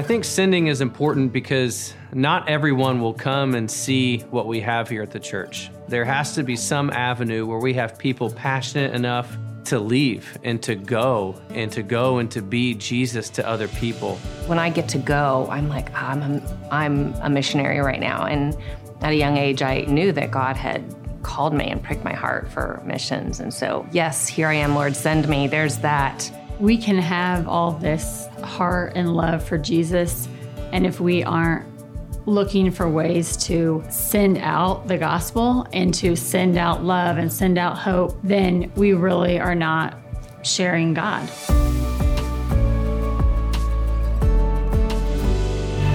I think sending is important because not everyone will come and see what we have here at the church. There has to be some avenue where we have people passionate enough to leave and to go and to go and to be Jesus to other people. When I get to go, I'm like, I'm a, I'm a missionary right now. And at a young age, I knew that God had called me and pricked my heart for missions. And so, yes, here I am, Lord, send me. There's that. We can have all this heart and love for Jesus. And if we aren't looking for ways to send out the gospel and to send out love and send out hope, then we really are not sharing God.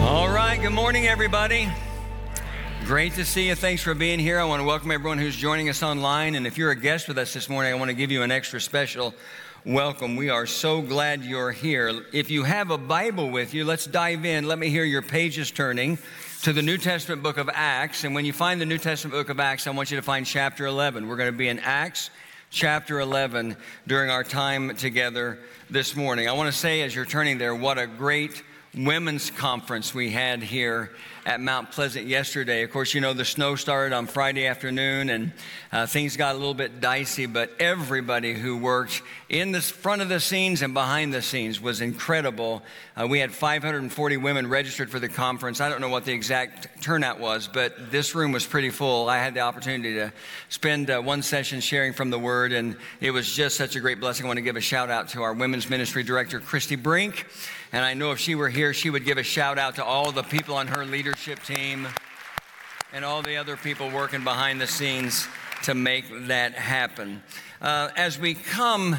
All right, good morning, everybody. Great to see you. Thanks for being here. I want to welcome everyone who's joining us online. And if you're a guest with us this morning, I want to give you an extra special welcome. We are so glad you're here. If you have a Bible with you, let's dive in. Let me hear your pages turning to the New Testament book of Acts. And when you find the New Testament book of Acts, I want you to find chapter 11. We're going to be in Acts chapter 11 during our time together this morning. I want to say, as you're turning there, what a great women's conference we had here at Mount Pleasant yesterday. Of course, you know, the snow started on Friday afternoon and uh, things got a little bit dicey, but everybody who worked in the front of the scenes and behind the scenes was incredible. Uh, we had 540 women registered for the conference. I don't know what the exact turnout was, but this room was pretty full. I had the opportunity to spend uh, one session sharing from the Word, and it was just such a great blessing. I want to give a shout out to our women's ministry director, Christy Brink. And I know if she were here, she would give a shout out to all the people on her leadership team and all the other people working behind the scenes to make that happen. Uh, as we come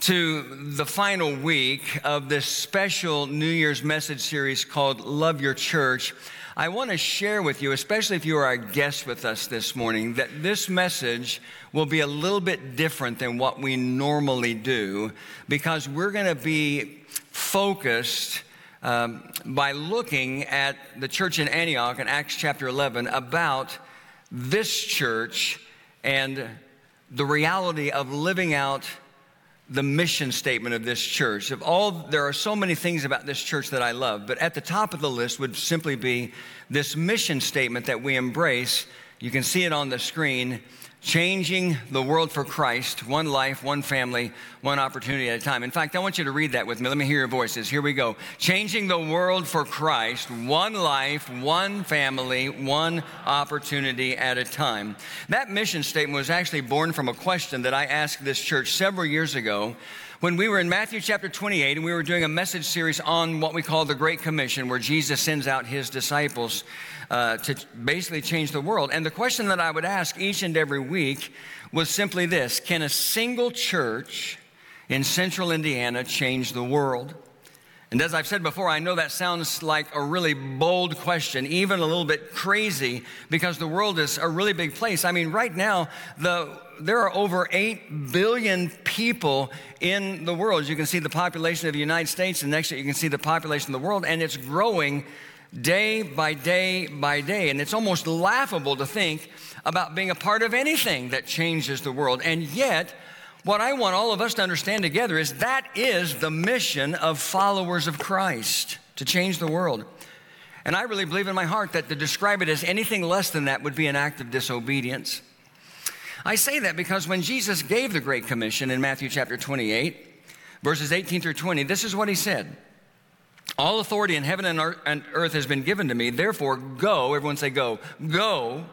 to the final week of this special New Year's message series called Love Your Church, I want to share with you, especially if you are a guest with us this morning, that this message will be a little bit different than what we normally do because we're going to be focused um, by looking at the church in Antioch in Acts chapter 11 about this church and the reality of living out the mission statement of this church. Of all, there are so many things about this church that I love, but at the top of the list would simply be this mission statement that we embrace. You can see it on the screen changing the world for Christ, one life, one family, one opportunity at a time. In fact, I want you to read that with me. Let me hear your voices. Here we go. Changing the world for Christ, one life, one family, one opportunity at a time. That mission statement was actually born from a question that I asked this church several years ago when we were in Matthew chapter 28 and we were doing a message series on what we call the Great Commission, where Jesus sends out his disciples uh, to basically change the world. And the question that I would ask each and every week was simply this Can a single church in central Indiana change the world? And as I've said before, I know that sounds like a really bold question, even a little bit crazy, because the world is a really big place. I mean, right now, the, there are over 8 billion people in the world. You can see the population of the United States, and next you can see the population of the world, and it's growing day by day by day. And it's almost laughable to think about being a part of anything that changes the world. And yet, what I want all of us to understand together is that is the mission of followers of Christ to change the world. And I really believe in my heart that to describe it as anything less than that would be an act of disobedience. I say that because when Jesus gave the Great Commission in Matthew chapter 28, verses 18 through 20, this is what he said All authority in heaven and earth has been given to me. Therefore, go, everyone say, go, go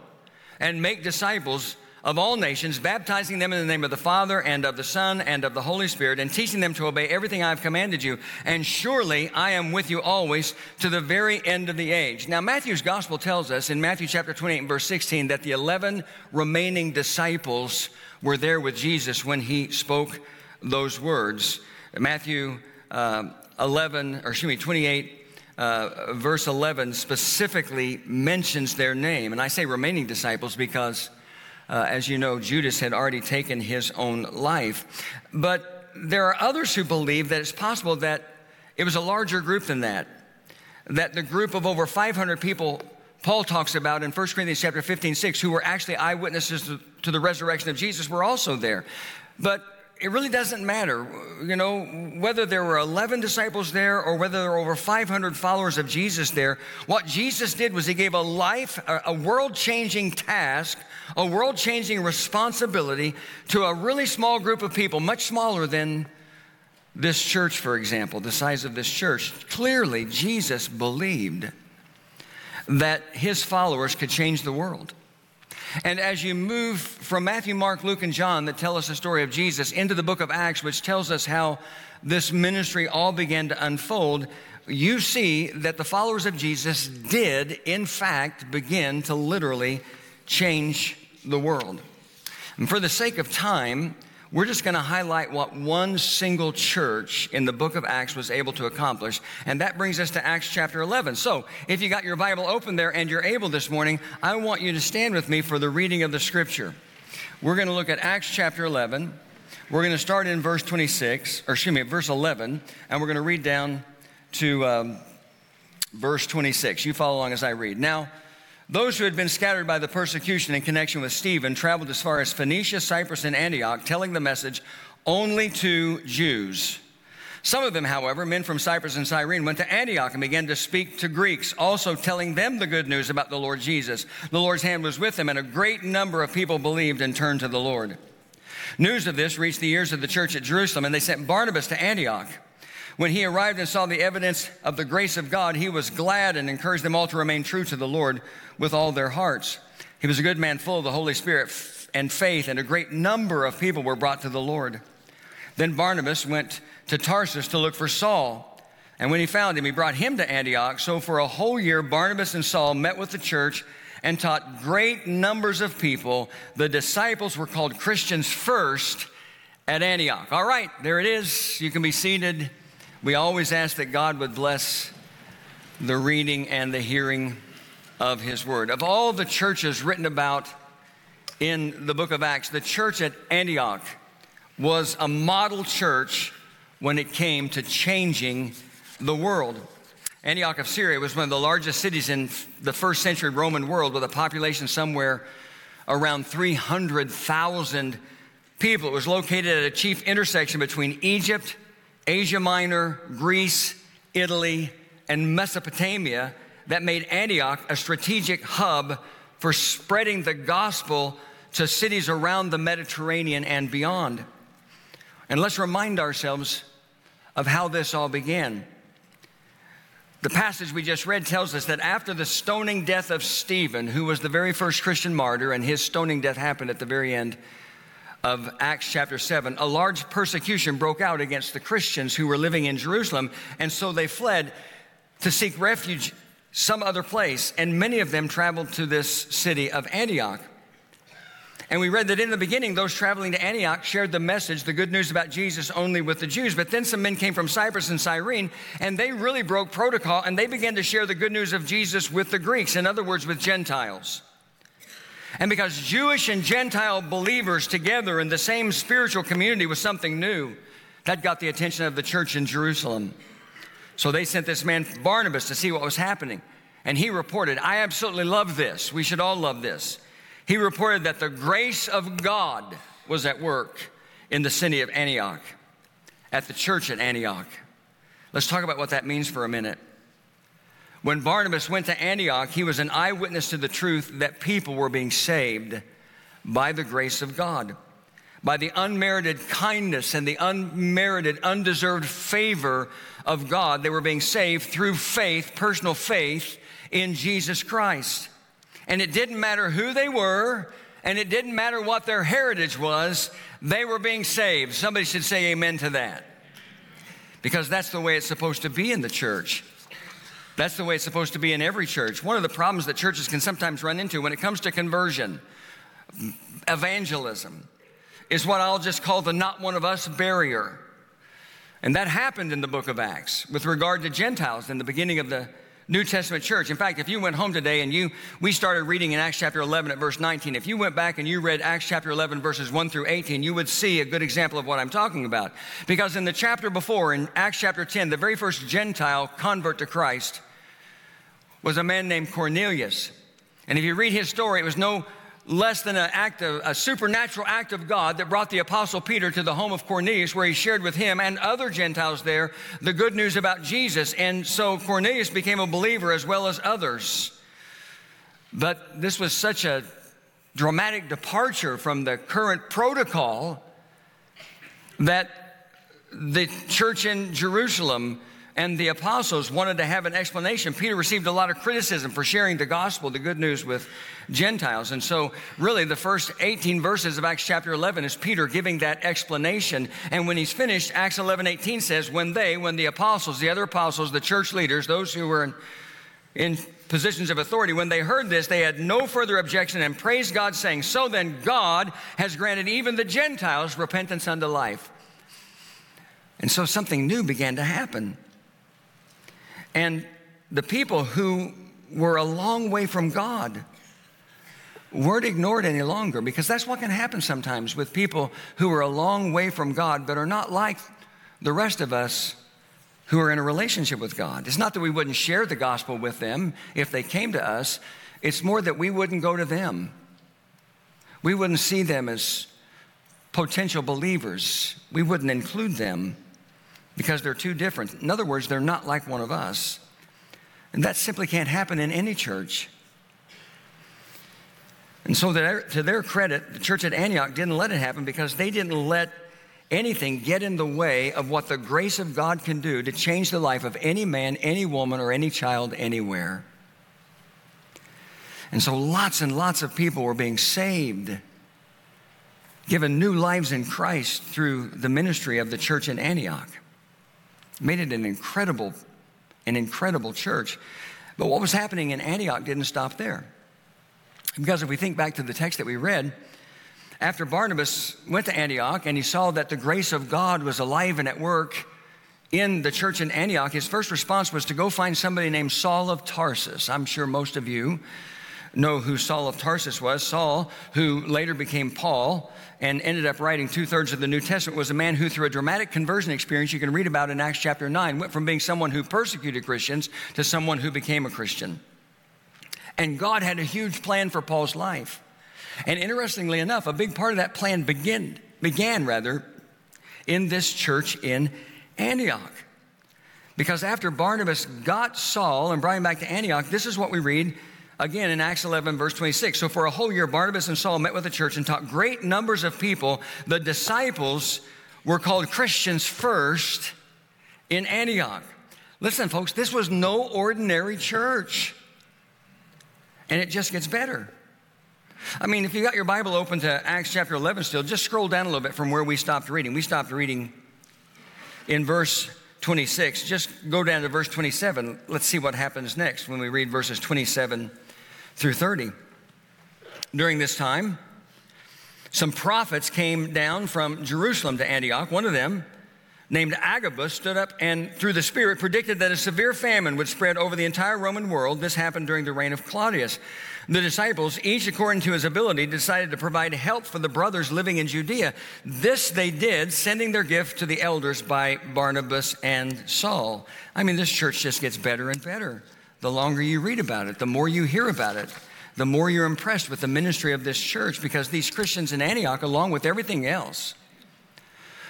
and make disciples of all nations, baptizing them in the name of the Father and of the Son and of the Holy Spirit, and teaching them to obey everything I've commanded you. And surely I am with you always to the very end of the age. Now, Matthew's gospel tells us in Matthew chapter 28 and verse 16 that the 11 remaining disciples were there with Jesus when he spoke those words. Matthew uh, 11, or excuse me, 28. Uh, verse 11 specifically mentions their name. And I say remaining disciples because uh, as you know, Judas had already taken his own life. But there are others who believe that it's possible that it was a larger group than that. That the group of over 500 people Paul talks about in 1 Corinthians chapter 15, 6, who were actually eyewitnesses to, to the resurrection of Jesus, were also there. But it really doesn't matter, you know, whether there were 11 disciples there or whether there were over 500 followers of Jesus there. What Jesus did was he gave a life, a world changing task, a world changing responsibility to a really small group of people, much smaller than this church, for example, the size of this church. Clearly, Jesus believed that his followers could change the world. And as you move from Matthew, Mark, Luke, and John that tell us the story of Jesus into the book of Acts, which tells us how this ministry all began to unfold, you see that the followers of Jesus did, in fact, begin to literally change the world. And for the sake of time, we're just going to highlight what one single church in the book of Acts was able to accomplish. And that brings us to Acts chapter 11. So if you got your Bible open there and you're able this morning, I want you to stand with me for the reading of the scripture. We're going to look at Acts chapter 11. We're going to start in verse 26, or excuse me, verse 11, and we're going to read down to um, verse 26. You follow along as I read. Now, those who had been scattered by the persecution in connection with Stephen traveled as far as Phoenicia, Cyprus, and Antioch, telling the message only to Jews. Some of them, however, men from Cyprus and Cyrene, went to Antioch and began to speak to Greeks, also telling them the good news about the Lord Jesus. The Lord's hand was with them, and a great number of people believed and turned to the Lord. News of this reached the ears of the church at Jerusalem, and they sent Barnabas to Antioch. When he arrived and saw the evidence of the grace of God, he was glad and encouraged them all to remain true to the Lord with all their hearts. He was a good man full of the Holy Spirit and faith, and a great number of people were brought to the Lord. Then Barnabas went to Tarsus to look for Saul. And when he found him, he brought him to Antioch. So for a whole year, Barnabas and Saul met with the church and taught great numbers of people. The disciples were called Christians first at Antioch. All right, there it is. You can be seated. We always ask that God would bless the reading and the hearing of His Word. Of all the churches written about in the book of Acts, the church at Antioch was a model church when it came to changing the world. Antioch of Syria was one of the largest cities in the first century Roman world with a population somewhere around 300,000 people. It was located at a chief intersection between Egypt Asia Minor, Greece, Italy, and Mesopotamia that made Antioch a strategic hub for spreading the gospel to cities around the Mediterranean and beyond. And let's remind ourselves of how this all began. The passage we just read tells us that after the stoning death of Stephen, who was the very first Christian martyr, and his stoning death happened at the very end of Acts chapter 7, a large persecution broke out against the Christians who were living in Jerusalem, and so they fled to seek refuge some other place, and many of them traveled to this city of Antioch. And we read that in the beginning, those traveling to Antioch shared the message, the good news about Jesus, only with the Jews. But then some men came from Cyprus and Cyrene, and they really broke protocol and they began to share the good news of Jesus with the Greeks, in other words, with Gentiles. And because Jewish and Gentile believers together in the same spiritual community was something new, that got the attention of the church in Jerusalem. So they sent this man, Barnabas, to see what was happening. And he reported, I absolutely love this. We should all love this. He reported that the grace of God was at work in the city of Antioch, at the church at Antioch. Let's talk about what that means for a minute. When Barnabas went to Antioch, he was an eyewitness to the truth that people were being saved by the grace of God, by the unmerited kindness and the unmerited, undeserved favor of God. They were being saved through faith, personal faith in Jesus Christ. And it didn't matter who they were, and it didn't matter what their heritage was, they were being saved. Somebody should say amen to that. Because that's the way it's supposed to be in the church. That's the way it's supposed to be in every church. One of the problems that churches can sometimes run into when it comes to conversion, evangelism, is what I'll just call the not one of us barrier. And that happened in the book of Acts with regard to Gentiles in the beginning of the New Testament church. In fact, if you went home today and you we started reading in Acts chapter 11 at verse 19, if you went back and you read Acts chapter 11 verses 1 through 18, you would see a good example of what I'm talking about. Because in the chapter before in Acts chapter 10, the very first Gentile convert to Christ was a man named Cornelius. And if you read his story, it was no less than an act of, a supernatural act of God that brought the apostle Peter to the home of Cornelius where he shared with him and other Gentiles there the good news about Jesus. And so Cornelius became a believer as well as others. But this was such a dramatic departure from the current protocol that the church in Jerusalem and the apostles wanted to have an explanation. Peter received a lot of criticism for sharing the gospel, the good news with Gentiles. And so, really, the first 18 verses of Acts chapter 11 is Peter giving that explanation. And when he's finished, Acts 11 18 says, When they, when the apostles, the other apostles, the church leaders, those who were in, in positions of authority, when they heard this, they had no further objection and praised God, saying, So then, God has granted even the Gentiles repentance unto life. And so something new began to happen. And the people who were a long way from God weren't ignored any longer because that's what can happen sometimes with people who are a long way from God but are not like the rest of us who are in a relationship with God. It's not that we wouldn't share the gospel with them if they came to us, it's more that we wouldn't go to them. We wouldn't see them as potential believers, we wouldn't include them because they're too different. In other words, they're not like one of us. And that simply can't happen in any church. And so, to their credit, the church at Antioch didn't let it happen because they didn't let anything get in the way of what the grace of God can do to change the life of any man, any woman, or any child anywhere. And so, lots and lots of people were being saved, given new lives in Christ through the ministry of the church in Antioch made it an incredible, an incredible church. But what was happening in Antioch didn't stop there. Because if we think back to the text that we read, after Barnabas went to Antioch and he saw that the grace of God was alive and at work in the church in Antioch, his first response was to go find somebody named Saul of Tarsus. I'm sure most of you know who Saul of Tarsus was. Saul, who later became Paul and ended up writing two thirds of the New Testament, was a man who, through a dramatic conversion experience you can read about in Acts chapter 9, went from being someone who persecuted Christians to someone who became a Christian. And God had a huge plan for Paul's life. And interestingly enough, a big part of that plan began, began rather, in this church in Antioch. Because after Barnabas got Saul and brought him back to Antioch, this is what we read again in Acts 11, verse 26. So for a whole year, Barnabas and Saul met with the church and taught great numbers of people. The disciples were called Christians first in Antioch. Listen, folks, this was no ordinary church. And it just gets better. I mean, if you got your Bible open to Acts chapter 11 still, just scroll down a little bit from where we stopped reading. We stopped reading in verse 26. Just go down to verse 27. Let's see what happens next when we read verses 27 through 30. During this time, some prophets came down from Jerusalem to Antioch. One of them, named Agabus, stood up and, through the Spirit, predicted that a severe famine would spread over the entire Roman world. This happened during the reign of Claudius. The disciples, each according to his ability, decided to provide help for the brothers living in Judea. This they did, sending their gift to the elders by Barnabas and Saul. I mean, this church just gets better and better. The longer you read about it, the more you hear about it, the more you're impressed with the ministry of this church because these Christians in Antioch, along with everything else,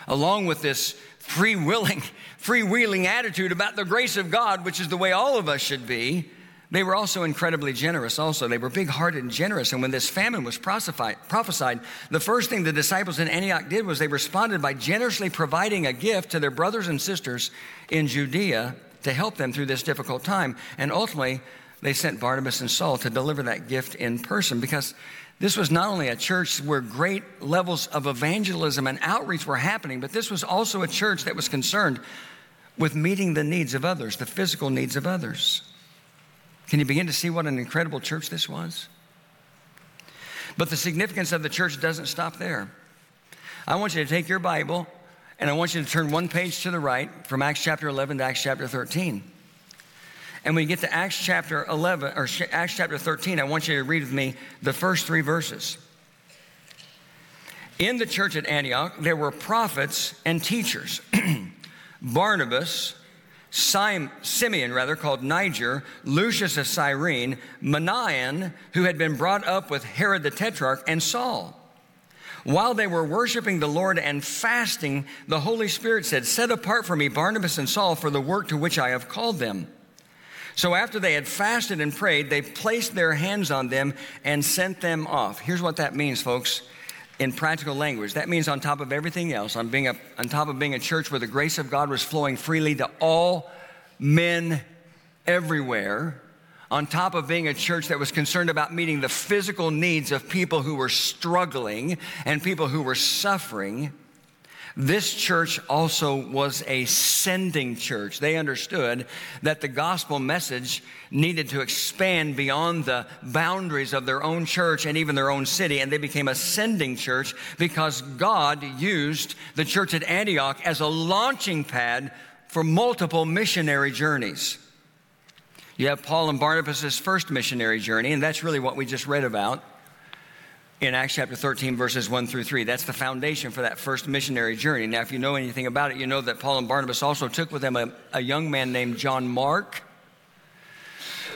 along with this free willing, freewheeling attitude about the grace of God, which is the way all of us should be, they were also incredibly generous, also. They were big hearted and generous. And when this famine was prophesied, the first thing the disciples in Antioch did was they responded by generously providing a gift to their brothers and sisters in Judea to help them through this difficult time. And ultimately, they sent Barnabas and Saul to deliver that gift in person because this was not only a church where great levels of evangelism and outreach were happening, but this was also a church that was concerned with meeting the needs of others, the physical needs of others. Can you begin to see what an incredible church this was? But the significance of the church doesn't stop there. I want you to take your Bible and I want you to turn one page to the right from Acts chapter 11 to Acts chapter 13. And when you get to Acts chapter 11 or Acts chapter 13, I want you to read with me the first three verses. In the church at Antioch, there were prophets and teachers Barnabas, Sim, Simeon, rather, called Niger, Lucius of Cyrene, Manaen, who had been brought up with Herod the Tetrarch, and Saul. While they were worshiping the Lord and fasting, the Holy Spirit said, Set apart for me Barnabas and Saul for the work to which I have called them. So after they had fasted and prayed, they placed their hands on them and sent them off. Here's what that means, folks in practical language. That means on top of everything else, on, being a, on top of being a church where the grace of God was flowing freely to all men everywhere, on top of being a church that was concerned about meeting the physical needs of people who were struggling and people who were suffering, this church also was a sending church. They understood that the gospel message needed to expand beyond the boundaries of their own church and even their own city, and they became a sending church because God used the church at Antioch as a launching pad for multiple missionary journeys. You have Paul and Barnabas' first missionary journey, and that's really what we just read about in Acts chapter 13, verses 1 through 3. That's the foundation for that first missionary journey. Now, if you know anything about it, you know that Paul and Barnabas also took with them a, a young man named John Mark.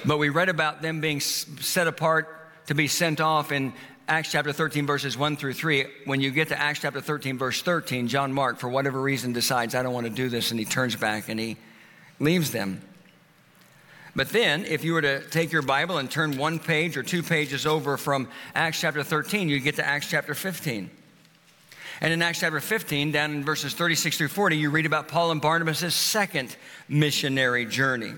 But we read about them being set apart to be sent off in Acts chapter 13, verses 1 through 3. When you get to Acts chapter 13, verse 13, John Mark, for whatever reason, decides, I don't want to do this, and he turns back and he leaves them. But then, if you were to take your Bible and turn one page or two pages over from Acts chapter 13, you get to Acts chapter 15. And in Acts chapter 15, down in verses 36 through 40, you read about Paul and Barnabas' second missionary journey.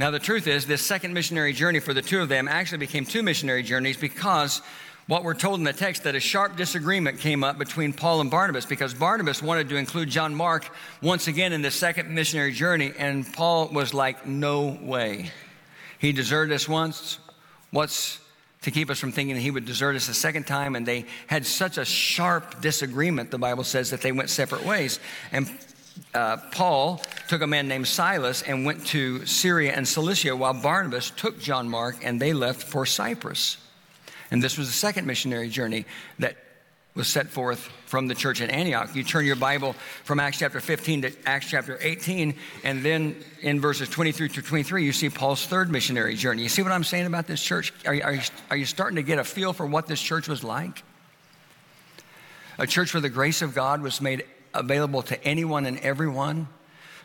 Now, the truth is, this second missionary journey for the two of them actually became two missionary journeys because what we're told in the text that a sharp disagreement came up between Paul and Barnabas because Barnabas wanted to include John Mark once again in the second missionary journey, and Paul was like, No way. He deserted us once. What's to keep us from thinking he would desert us a second time? And they had such a sharp disagreement, the Bible says, that they went separate ways. And uh, Paul took a man named Silas and went to Syria and Cilicia, while Barnabas took John Mark and they left for Cyprus. And this was the second missionary journey that was set forth from the church at Antioch. You turn your Bible from Acts chapter 15 to Acts chapter 18, and then in verses 23 to 23, you see Paul's third missionary journey. You see what I'm saying about this church? Are are you, are you starting to get a feel for what this church was like? A church where the grace of God was made available to anyone and everyone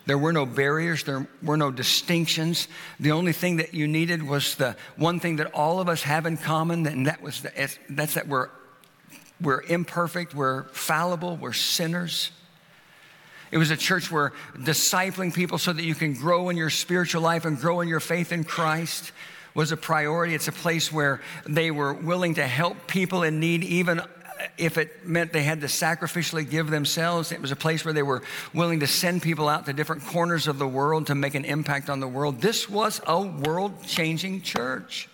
there were no barriers, there were no distinctions. The only thing that you needed was the one thing that all of us have in common, and that was the, that's that we're, we're imperfect, we're fallible, we're sinners. It was a church where discipling people so that you can grow in your spiritual life and grow in your faith in Christ was a priority. It's a place where they were willing to help people in need, even if it meant they had to sacrificially give themselves, it was a place where they were willing to send people out to different corners of the world to make an impact on the world. This was a world changing church.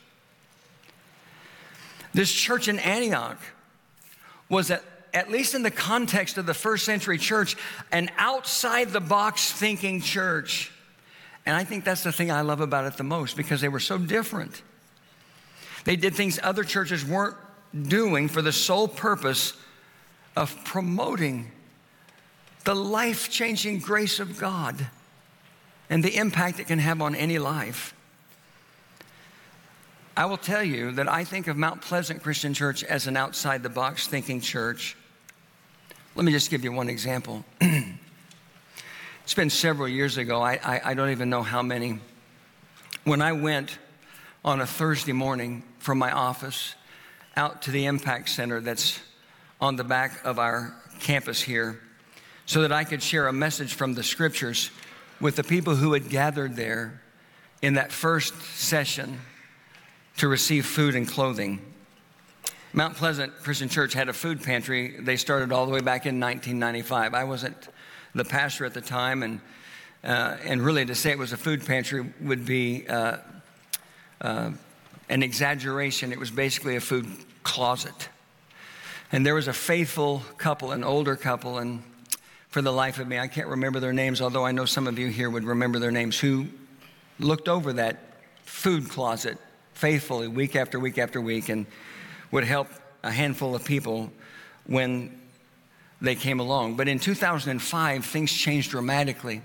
This church in Antioch was, at, at least in the context of the first century church, an outside the box thinking church. And I think that's the thing I love about it the most because they were so different. They did things other churches weren't doing for the sole purpose of promoting the life changing grace of God and the impact it can have on any life. I will tell you that I think of Mount Pleasant Christian Church as an outside the box thinking church. Let me just give you one example. it's been several years ago, I, I, I don't even know how many. When I went on a Thursday morning from my office out to the Impact Center that's on the back of our campus here so that I could share a message from the scriptures with the people who had gathered there in that first session to receive food and clothing. Mount Pleasant Christian Church had a food pantry. They started all the way back in 1995. I wasn't the pastor at the time, and, uh, and really to say it was a food pantry would be uh, uh, an exaggeration. It was basically a food closet. And there was a faithful couple, an older couple, and for the life of me, I can't remember their names, although I know some of you here would remember their names, who looked over that food closet faithfully week after week after week and would help a handful of people when they came along. But in 2005, things changed dramatically.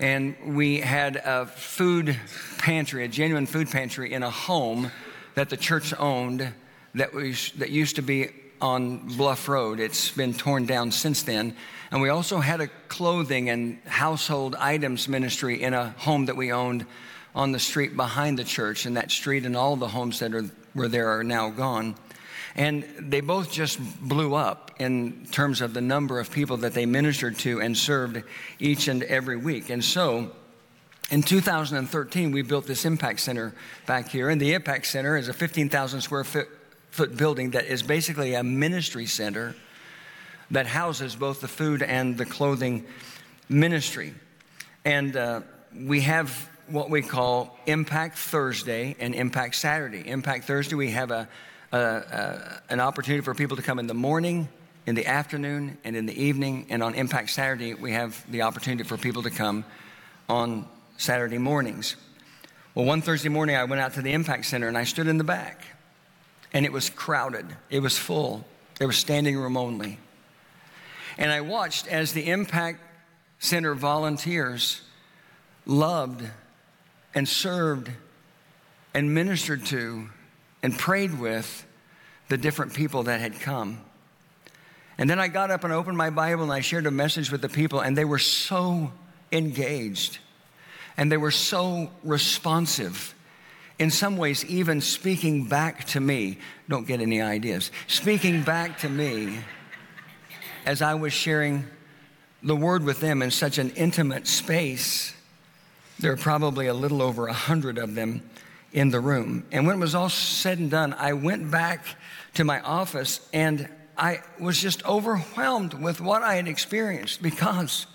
And we had a food pantry, a genuine food pantry in a home that the church owned that, was, that used to be on Bluff Road. It's been torn down since then. And we also had a clothing and household items ministry in a home that we owned on the street behind the church. And that street and all the homes that are, were there are now gone. And they both just blew up in terms of the number of people that they ministered to and served each and every week. And so, in 2013, we built this Impact Center back here. And the Impact Center is a 15,000 square foot, foot building that is basically a ministry center that houses both the food and the clothing ministry. And uh, we have what we call Impact Thursday and Impact Saturday. Impact Thursday, we have a, a, a, an opportunity for people to come in the morning, in the afternoon, and in the evening. And on Impact Saturday, we have the opportunity for people to come on Saturday mornings. Well, one Thursday morning, I went out to the Impact Center and I stood in the back, and it was crowded, it was full, there was standing room only. And I watched as the Impact Center volunteers loved and served and ministered to and prayed with the different people that had come. And then I got up and opened my Bible and I shared a message with the people, and they were so engaged and they were so responsive. In some ways, even speaking back to me, don't get any ideas, speaking back to me as I was sharing the word with them in such an intimate space. There are probably a little over a hundred of them in the room. And when it was all said and done, I went back to my office and I was just overwhelmed with what I had experienced because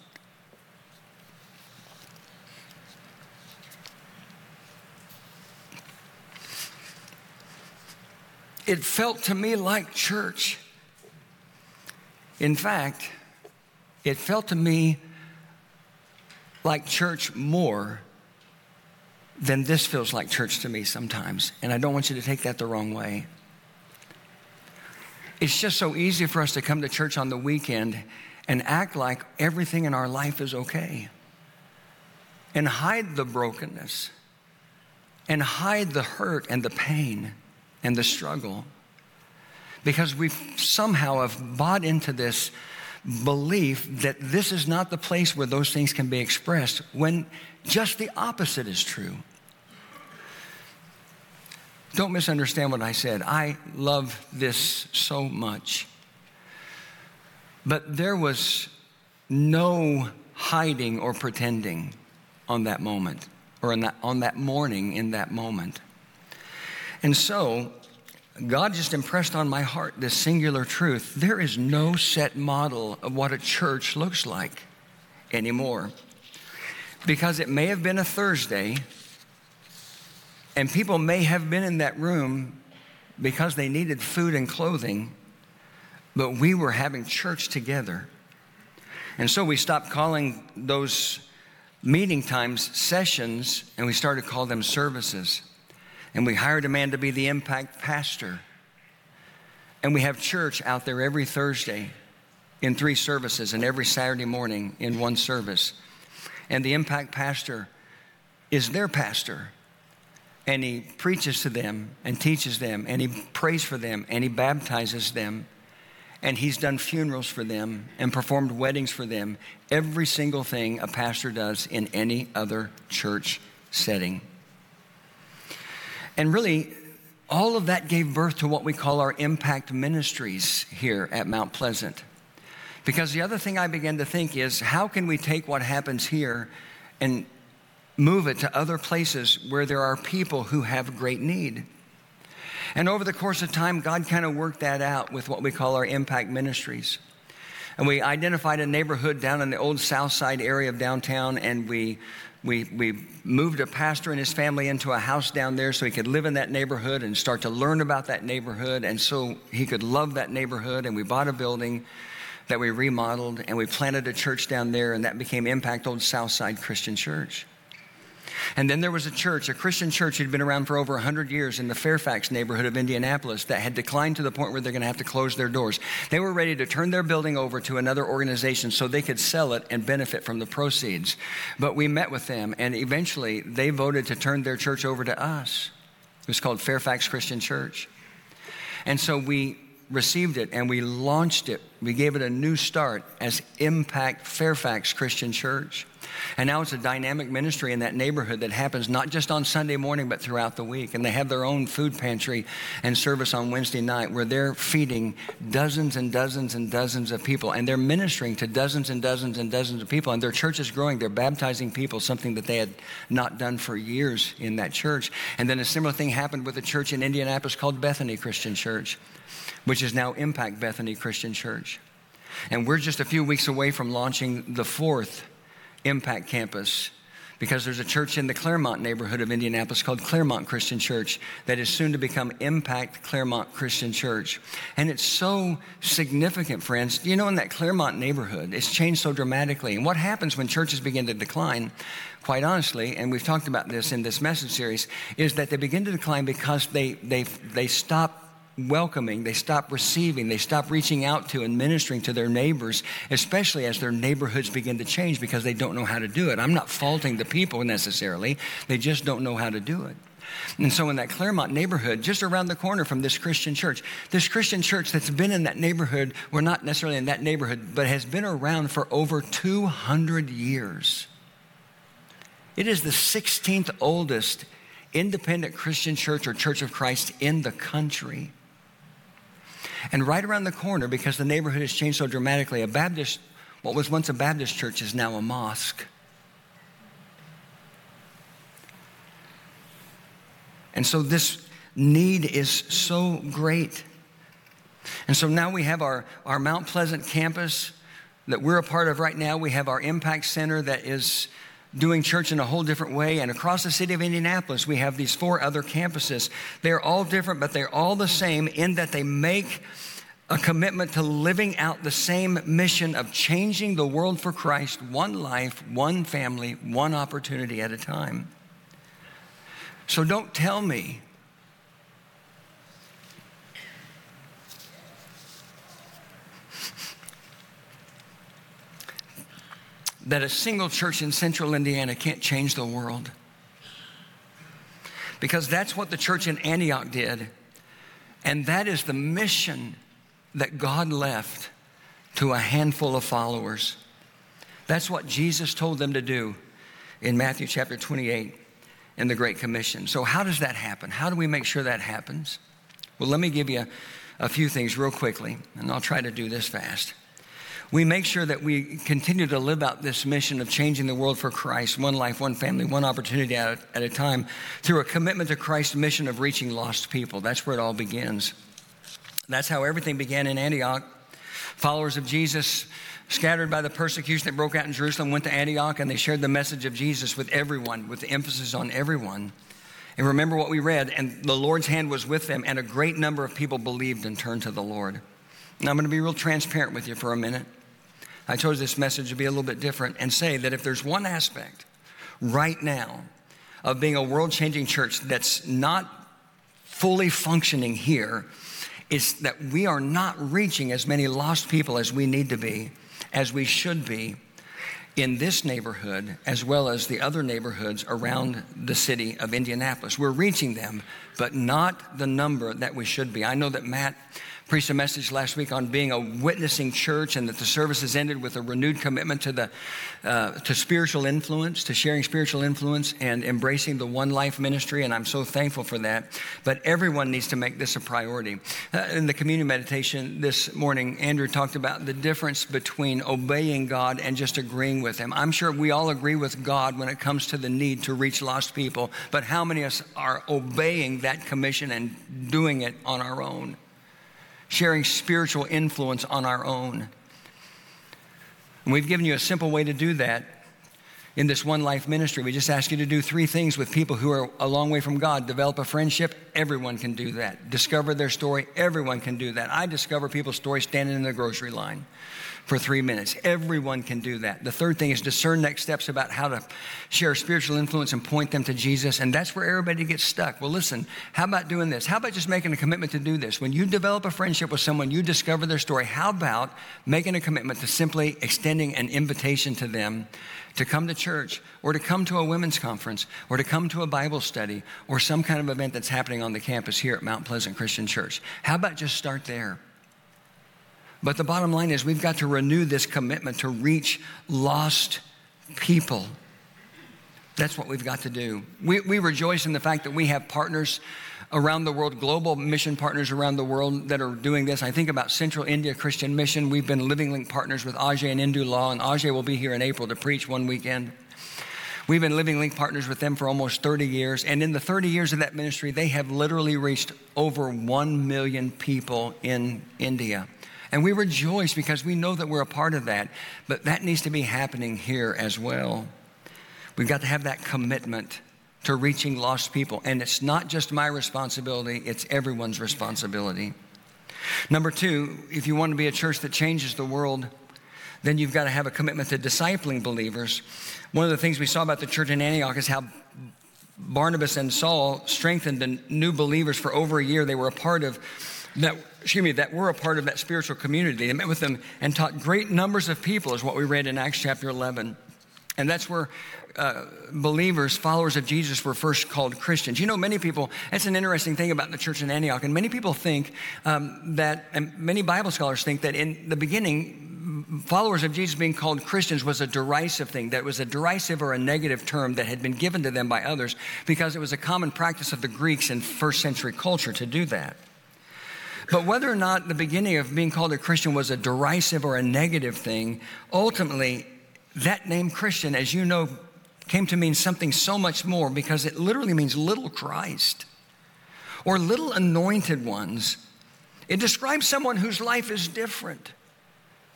it felt to me like church. In fact, it felt to me like church more than this feels like church to me sometimes. And I don't want you to take that the wrong way. It's just so easy for us to come to church on the weekend and act like everything in our life is okay and hide the brokenness and hide the hurt and the pain and the struggle because we somehow have bought into this belief that this is not the place where those things can be expressed when just the opposite is true. Don't misunderstand what I said. I love this so much. But there was no hiding or pretending on that moment or that, on that morning in that moment. And so God just impressed on my heart this singular truth. There is no set model of what a church looks like anymore. Because it may have been a Thursday, and people may have been in that room because they needed food and clothing, but we were having church together. And so we stopped calling those meeting times sessions and we started to call them services. And we hired a man to be the impact pastor. And we have church out there every Thursday in three services and every Saturday morning in one service. And the impact pastor is their pastor. And he preaches to them and teaches them and he prays for them and he baptizes them. And he's done funerals for them and performed weddings for them. Every single thing a pastor does in any other church setting. And really, all of that gave birth to what we call our impact ministries here at Mount Pleasant. Because the other thing I began to think is how can we take what happens here and move it to other places where there are people who have great need? And over the course of time, God kind of worked that out with what we call our impact ministries. And we identified a neighborhood down in the old south side area of downtown, and we we, we moved a pastor and his family into a house down there so he could live in that neighborhood and start to learn about that neighborhood and so he could love that neighborhood. And we bought a building that we remodeled and we planted a church down there, and that became Impact Old Southside Christian Church. And then there was a church, a Christian church who'd been around for over 100 years in the Fairfax neighborhood of Indianapolis that had declined to the point where they're going to have to close their doors. They were ready to turn their building over to another organization so they could sell it and benefit from the proceeds. But we met with them, and eventually they voted to turn their church over to us. It was called Fairfax Christian Church. And so we received it and we launched it. We gave it a new start as Impact Fairfax Christian Church. And now it's a dynamic ministry in that neighborhood that happens not just on Sunday morning, but throughout the week. And they have their own food pantry and service on Wednesday night where they're feeding dozens and dozens and dozens of people. And they're ministering to dozens and dozens and dozens of people. And their church is growing. They're baptizing people, something that they had not done for years in that church. And then a similar thing happened with a church in Indianapolis called Bethany Christian Church which is now Impact Bethany Christian Church. And we're just a few weeks away from launching the fourth Impact campus because there's a church in the Claremont neighborhood of Indianapolis called Claremont Christian Church that is soon to become Impact Claremont Christian Church. And it's so significant, friends. You know, in that Claremont neighborhood, it's changed so dramatically. And what happens when churches begin to decline, quite honestly, and we've talked about this in this message series, is that they begin to decline because they, they, they stop welcoming, they stop receiving, they stop reaching out to and ministering to their neighbors, especially as their neighborhoods begin to change because they don't know how to do it. I'm not faulting the people necessarily, they just don't know how to do it. And so, in that Claremont neighborhood, just around the corner from this Christian church, this Christian church that's been in that neighborhood, we're not necessarily in that neighborhood, but has been around for over 200 years. It is the 16th oldest independent Christian church or Church of Christ in the country. And right around the corner, because the neighborhood has changed so dramatically, a Baptist, what was once a Baptist church, is now a mosque. And so this need is so great. And so now we have our, our Mount Pleasant campus that we're a part of right now. We have our Impact Center that is doing church in a whole different way. And across the city of Indianapolis, we have these four other campuses. They're all different, but they're all the same in that they make a commitment to living out the same mission of changing the world for Christ, one life, one family, one opportunity at a time. So don't tell me that a single church in central Indiana can't change the world. Because that's what the church in Antioch did. And that is the mission that God left to a handful of followers. That's what Jesus told them to do in Matthew chapter 28 in the Great Commission. So, how does that happen? How do we make sure that happens? Well, let me give you a, a few things real quickly, and I'll try to do this fast we make sure that we continue to live out this mission of changing the world for Christ, one life, one family, one opportunity at a, at a time, through a commitment to Christ's mission of reaching lost people. That's where it all begins. That's how everything began in Antioch. Followers of Jesus, scattered by the persecution that broke out in Jerusalem, went to Antioch and they shared the message of Jesus with everyone, with the emphasis on everyone. And remember what we read, and the Lord's hand was with them, and a great number of people believed and turned to the Lord. Now, I'm going to be real transparent with you for a minute. I chose this message to be a little bit different and say that if there's one aspect right now of being a world changing church that's not fully functioning here, is that we are not reaching as many lost people as we need to be, as we should be in this neighborhood as well as the other neighborhoods around the city of Indianapolis. We're reaching them, but not the number that we should be. I know that Matt preached a message last week on being a witnessing church and that the services ended with a renewed commitment to the uh, to spiritual influence to sharing spiritual influence and embracing the one life ministry and i'm so thankful for that. But everyone needs to make this a priority. Uh, in the communion meditation this morning andrew talked about the difference between obeying god and just agreeing with him. I'm sure we all agree with god when it comes to the need to reach lost people but how many of us are obeying that commission and doing it on our own sharing spiritual influence on our own. And we've given you a simple way to do that in this One Life ministry. We just ask you to do three things with people who are a long way from God. Develop a friendship, everyone can do that. Discover their story, everyone can do that. I discover people's stories standing in the grocery line. For three minutes. Everyone can do that. The third thing is discern next steps about how to share spiritual influence and point them to Jesus. And that's where everybody gets stuck. Well, listen, how about doing this? How about just making a commitment to do this? When you develop a friendship with someone, you discover their story. How about making a commitment to simply extending an invitation to them to come to church or to come to a women's conference or to come to a Bible study or some kind of event that's happening on the campus here at Mount Pleasant Christian Church? How about just start there? But the bottom line is, we've got to renew this commitment to reach lost people. That's what we've got to do. We, we rejoice in the fact that we have partners around the world, global mission partners around the world that are doing this. I think about Central India Christian Mission. We've been Living Link partners with Ajay and Indu Lall, and Ajay will be here in April to preach one weekend. We've been Living Link partners with them for almost 30 years, and in the 30 years of that ministry, they have literally reached over 1 million people in India. And we rejoice because we know that we're a part of that. But that needs to be happening here as well. We've got to have that commitment to reaching lost people. And it's not just my responsibility, it's everyone's responsibility. Number two, if you want to be a church that changes the world, then you've got to have a commitment to discipling believers. One of the things we saw about the church in Antioch is how Barnabas and Saul strengthened the new believers for over a year. They were a part of that excuse me, that were a part of that spiritual community. They met with them and taught great numbers of people, is what we read in Acts chapter 11. And that's where uh, believers, followers of Jesus, were first called Christians. You know, many people, that's an interesting thing about the church in Antioch. And many people think um, that, and many Bible scholars think that in the beginning, followers of Jesus being called Christians was a derisive thing, that was a derisive or a negative term that had been given to them by others because it was a common practice of the Greeks in first century culture to do that. But whether or not the beginning of being called a Christian was a derisive or a negative thing, ultimately, that name Christian, as you know, came to mean something so much more because it literally means little Christ or little anointed ones. It describes someone whose life is different,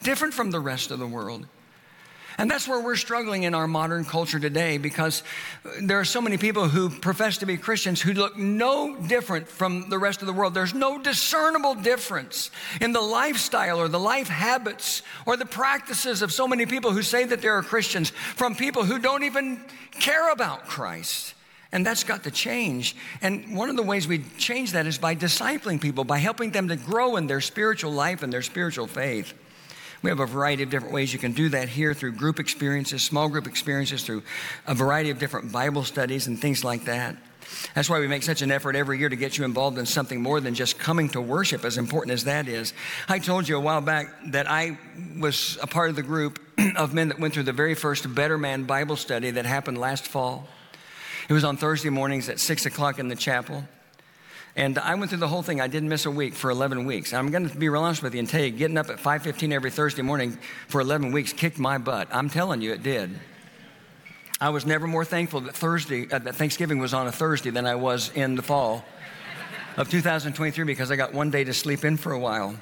different from the rest of the world. And that's where we're struggling in our modern culture today because there are so many people who profess to be Christians who look no different from the rest of the world. There's no discernible difference in the lifestyle or the life habits or the practices of so many people who say that they are Christians from people who don't even care about Christ. And that's got to change. And one of the ways we change that is by discipling people, by helping them to grow in their spiritual life and their spiritual faith. We have a variety of different ways you can do that here through group experiences, small group experiences, through a variety of different Bible studies and things like that. That's why we make such an effort every year to get you involved in something more than just coming to worship, as important as that is. I told you a while back that I was a part of the group of men that went through the very first Better Man Bible study that happened last fall. It was on Thursday mornings at 6 o'clock in the chapel. And I went through the whole thing. I didn't miss a week for 11 weeks. I'm going to be real honest with you and tell you, getting up at 5:15 every Thursday morning for 11 weeks kicked my butt. I'm telling you, it did. I was never more thankful that Thursday, uh, that Thanksgiving was on a Thursday than I was in the fall of 2023 because I got one day to sleep in for a while.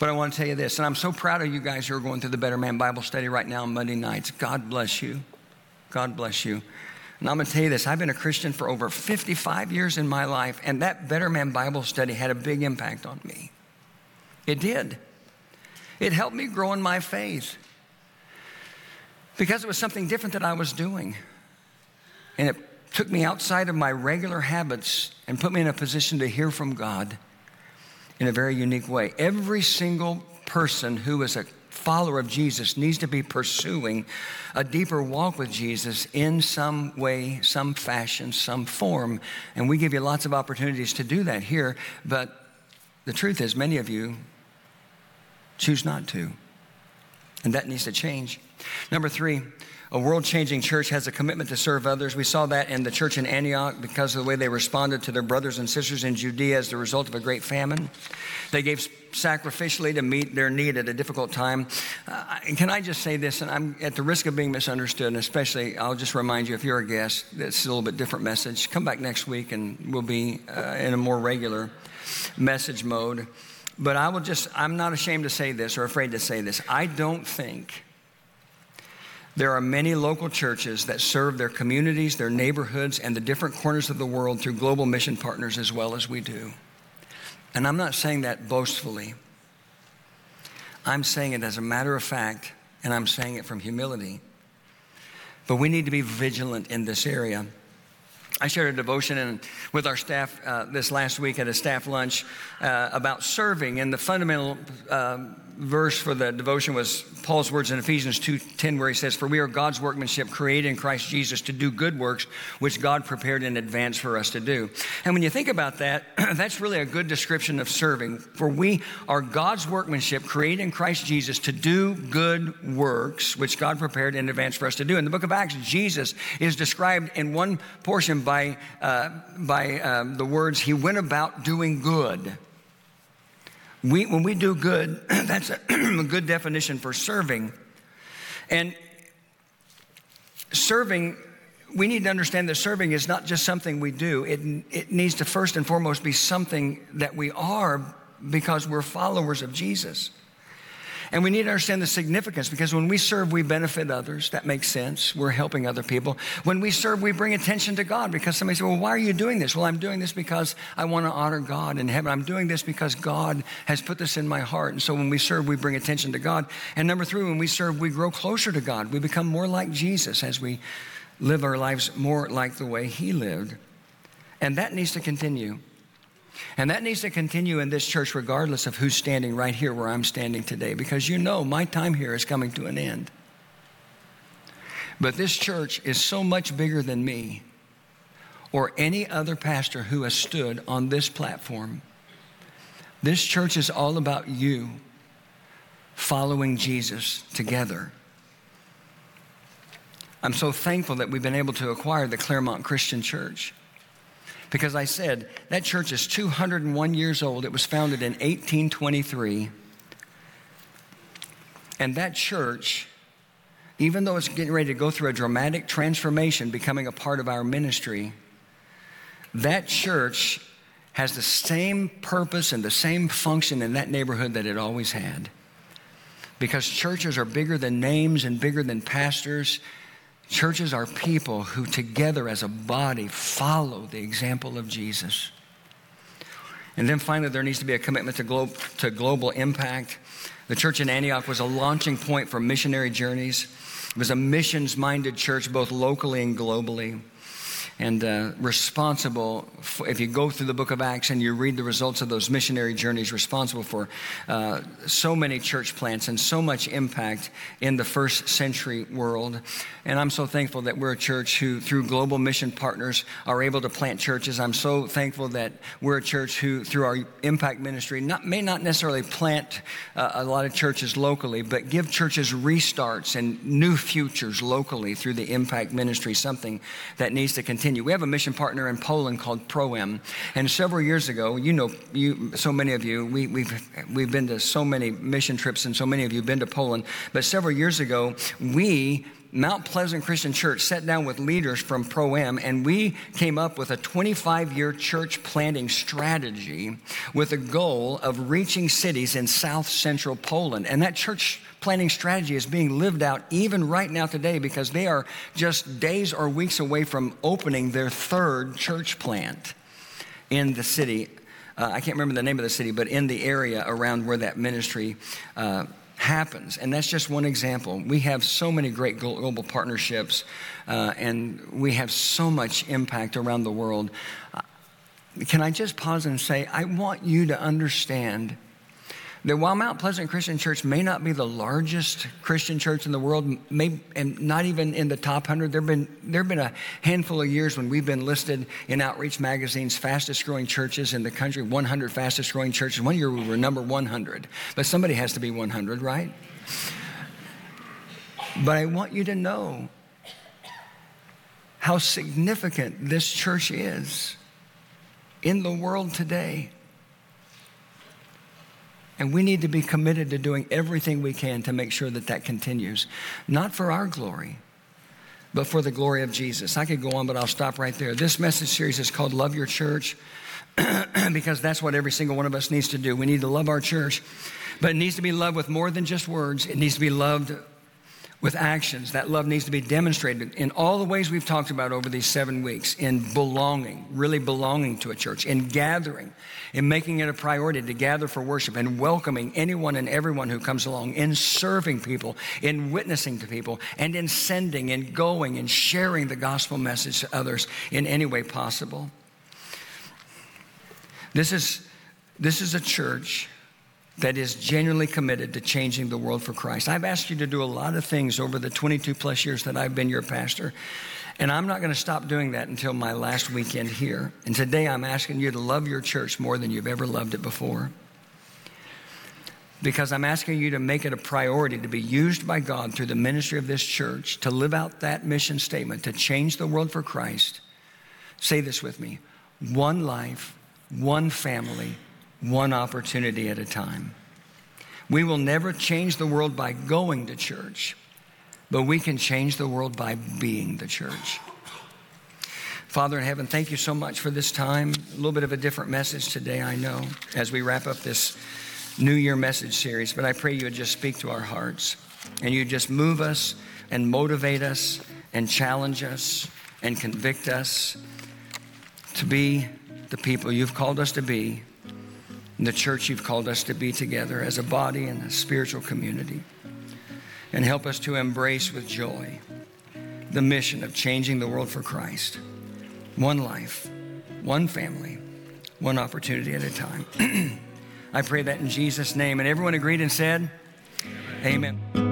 But I want to tell you this, and I'm so proud of you guys who are going through the Better Man Bible study right now on Monday nights. God bless you. God bless you. And I'm going to tell you this I've been a Christian for over 55 years in my life, and that Better Man Bible study had a big impact on me. It did. It helped me grow in my faith because it was something different that I was doing. And it took me outside of my regular habits and put me in a position to hear from God in a very unique way. Every single person who is a follower of Jesus needs to be pursuing a deeper walk with Jesus in some way, some fashion, some form. And we give you lots of opportunities to do that here. But the truth is, many of you choose not to. And that needs to change. Number three, a world changing church has a commitment to serve others. We saw that in the church in Antioch because of the way they responded to their brothers and sisters in Judea as the result of a great famine. They gave sacrificially to meet their need at a difficult time. Uh, can I just say this? And I'm at the risk of being misunderstood, and especially I'll just remind you if you're a guest, it's a little bit different message. Come back next week and we'll be uh, in a more regular message mode. But I will just, I'm not ashamed to say this or afraid to say this. I don't think there are many local churches that serve their communities, their neighborhoods, and the different corners of the world through global mission partners as well as we do. And I'm not saying that boastfully. I'm saying it as a matter of fact, and I'm saying it from humility. But we need to be vigilant in this area. I shared a devotion in, with our staff uh, this last week at a staff lunch uh, about serving, and the fundamental uh, verse for the devotion was Paul's words in Ephesians 2:10 where he says for we are God's workmanship created in Christ Jesus to do good works which God prepared in advance for us to do. And when you think about that, that's really a good description of serving. For we are God's workmanship created in Christ Jesus to do good works which God prepared in advance for us to do. In the book of Acts, Jesus is described in one portion by uh, by um, the words he went about doing good. We, when we do good, that's a, a good definition for serving. And serving, we need to understand that serving is not just something we do, it, it needs to first and foremost be something that we are because we're followers of Jesus. And we need to understand the significance because when we serve, we benefit others. That makes sense. We're helping other people. When we serve, we bring attention to God because somebody says, Well, why are you doing this? Well, I'm doing this because I want to honor God in heaven. I'm doing this because God has put this in my heart. And so when we serve, we bring attention to God. And number three, when we serve, we grow closer to God. We become more like Jesus as we live our lives more like the way He lived. And that needs to continue. And that needs to continue in this church, regardless of who's standing right here where I'm standing today, because you know my time here is coming to an end. But this church is so much bigger than me or any other pastor who has stood on this platform. This church is all about you following Jesus together. I'm so thankful that we've been able to acquire the Clermont Christian Church. Because I said, that church is 201 years old. It was founded in 1823. And that church, even though it's getting ready to go through a dramatic transformation, becoming a part of our ministry, that church has the same purpose and the same function in that neighborhood that it always had. Because churches are bigger than names and bigger than pastors Churches are people who together as a body follow the example of Jesus. And then finally, there needs to be a commitment to, glo- to global impact. The church in Antioch was a launching point for missionary journeys. It was a missions minded church, both locally and globally and uh, responsible, for, if you go through the book of Acts and you read the results of those missionary journeys, responsible for uh, so many church plants and so much impact in the first century world. And I'm so thankful that we're a church who, through global mission partners, are able to plant churches. I'm so thankful that we're a church who, through our impact ministry, not, may not necessarily plant uh, a lot of churches locally, but give churches restarts and new futures locally through the impact ministry, something that needs to continue continue. We have a mission partner in Poland called Proem, and several years ago, you know, you, so many of you, we, we've we've been to so many mission trips, and so many of you have been to Poland. But several years ago, we Mount Pleasant Christian Church sat down with leaders from Proem and we came up with a 25 year church planting strategy with a goal of reaching cities in south central Poland. And that church planning strategy is being lived out even right now today because they are just days or weeks away from opening their third church plant in the city. Uh, I can't remember the name of the city, but in the area around where that ministry uh, happens. And that's just one example. We have so many great global partnerships, uh, and we have so much impact around the world. Uh, can I just pause and say, I want you to understand that while Mount Pleasant Christian Church may not be the largest Christian church in the world, may, and not even in the top 100, there have, been, there have been a handful of years when we've been listed in Outreach Magazine's fastest growing churches in the country, 100 fastest growing churches. One year we were number 100, but somebody has to be 100, right? But I want you to know how significant this church is in the world today. And we need to be committed to doing everything we can to make sure that that continues, not for our glory, but for the glory of Jesus. I could go on, but I'll stop right there. This message series is called Love Your Church because that's what every single one of us needs to do. We need to love our church, but it needs to be loved with more than just words, it needs to be loved with actions. That love needs to be demonstrated in all the ways we've talked about over these seven weeks in belonging, really belonging to a church, in gathering, in making it a priority to gather for worship, and welcoming anyone and everyone who comes along, in serving people, in witnessing to people, and in sending, in going, and sharing the gospel message to others in any way possible. This is, this is a church that is genuinely committed to changing the world for Christ. I've asked you to do a lot of things over the 22 plus years that I've been your pastor. And I'm not going to stop doing that until my last weekend here. And today I'm asking you to love your church more than you've ever loved it before. Because I'm asking you to make it a priority to be used by God through the ministry of this church to live out that mission statement to change the world for Christ. Say this with me one life, one family, one opportunity at a time. We will never change the world by going to church, but we can change the world by being the church. Father in heaven, thank you so much for this time. A little bit of a different message today, I know, as we wrap up this New Year message series, but I pray you would just speak to our hearts and you just move us and motivate us and challenge us and convict us to be the people you've called us to be the church you've called us to be together as a body and a spiritual community. And help us to embrace with joy the mission of changing the world for Christ. One life, one family, one opportunity at a time. I pray that in Jesus' name. And everyone agreed and said, Amen. Amen.